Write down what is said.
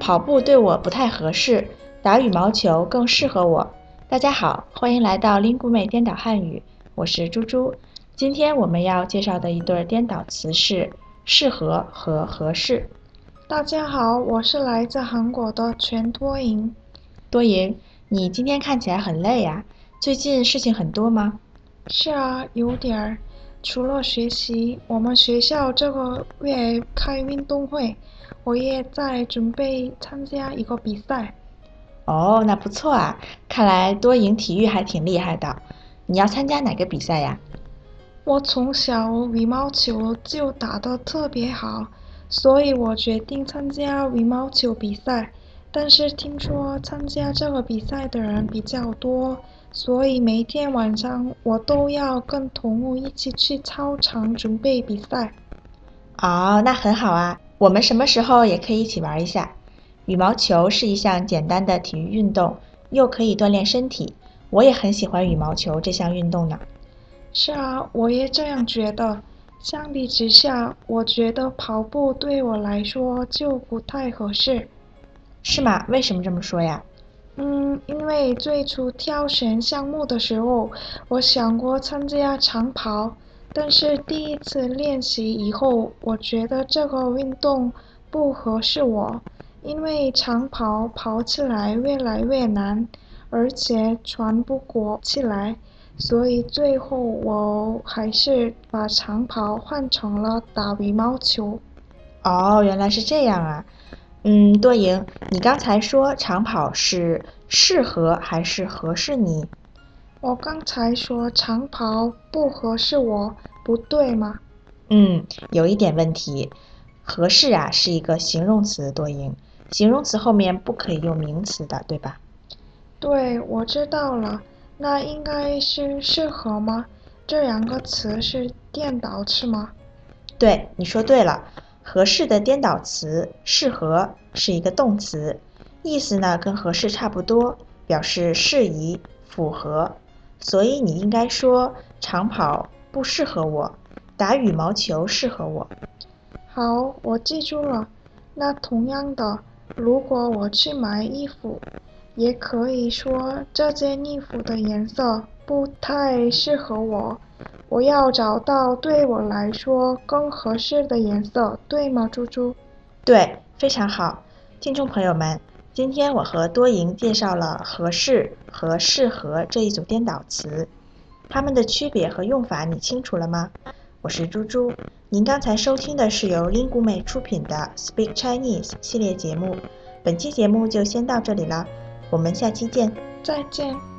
跑步对我不太合适，打羽毛球更适合我。大家好，欢迎来到 lingume 颠倒汉语，我是猪猪。今天我们要介绍的一对颠倒词是适合和合适。大家好，我是来自韩国的全多银。多银，你今天看起来很累呀，最近事情很多吗？是啊，有点儿。除了学习，我们学校这个月开运动会。我也在准备参加一个比赛。哦，那不错啊！看来多赢体育还挺厉害的。你要参加哪个比赛呀？我从小羽毛球就打得特别好，所以我决定参加羽毛球比赛。但是听说参加这个比赛的人比较多，所以每天晚上我都要跟同学一起去操场准备比赛。哦，那很好啊。我们什么时候也可以一起玩一下。羽毛球是一项简单的体育运动，又可以锻炼身体。我也很喜欢羽毛球这项运动呢。是啊，我也这样觉得。相比之下，我觉得跑步对我来说就不太合适。是吗？为什么这么说呀？嗯，因为最初挑选项目的时候，我想过参加长跑。但是第一次练习以后，我觉得这个运动不合适我，因为长跑跑起来越来越难，而且喘不过气来，所以最后我还是把长跑换成了打羽毛球。哦，原来是这样啊。嗯，多赢，你刚才说长跑是适合还是合适你？我刚才说长跑不合适我，不对吗？嗯，有一点问题。合适啊是一个形容词多赢，形容词后面不可以用名词的，对吧？对，我知道了。那应该是适合吗？这两个词是颠倒词吗？对，你说对了。合适的颠倒词适合是一个动词，意思呢跟合适差不多，表示适宜、符合。所以你应该说长跑不适合我，打羽毛球适合我。好，我记住了。那同样的，如果我去买衣服，也可以说这件衣服的颜色不太适合我，我要找到对我来说更合适的颜色，对吗，猪猪？对，非常好，听众朋友们。今天我和多赢介绍了合适和适合这一组颠倒词，它们的区别和用法你清楚了吗？我是猪猪，您刚才收听的是由 lingume 出品的 Speak Chinese 系列节目，本期节目就先到这里了，我们下期见，再见。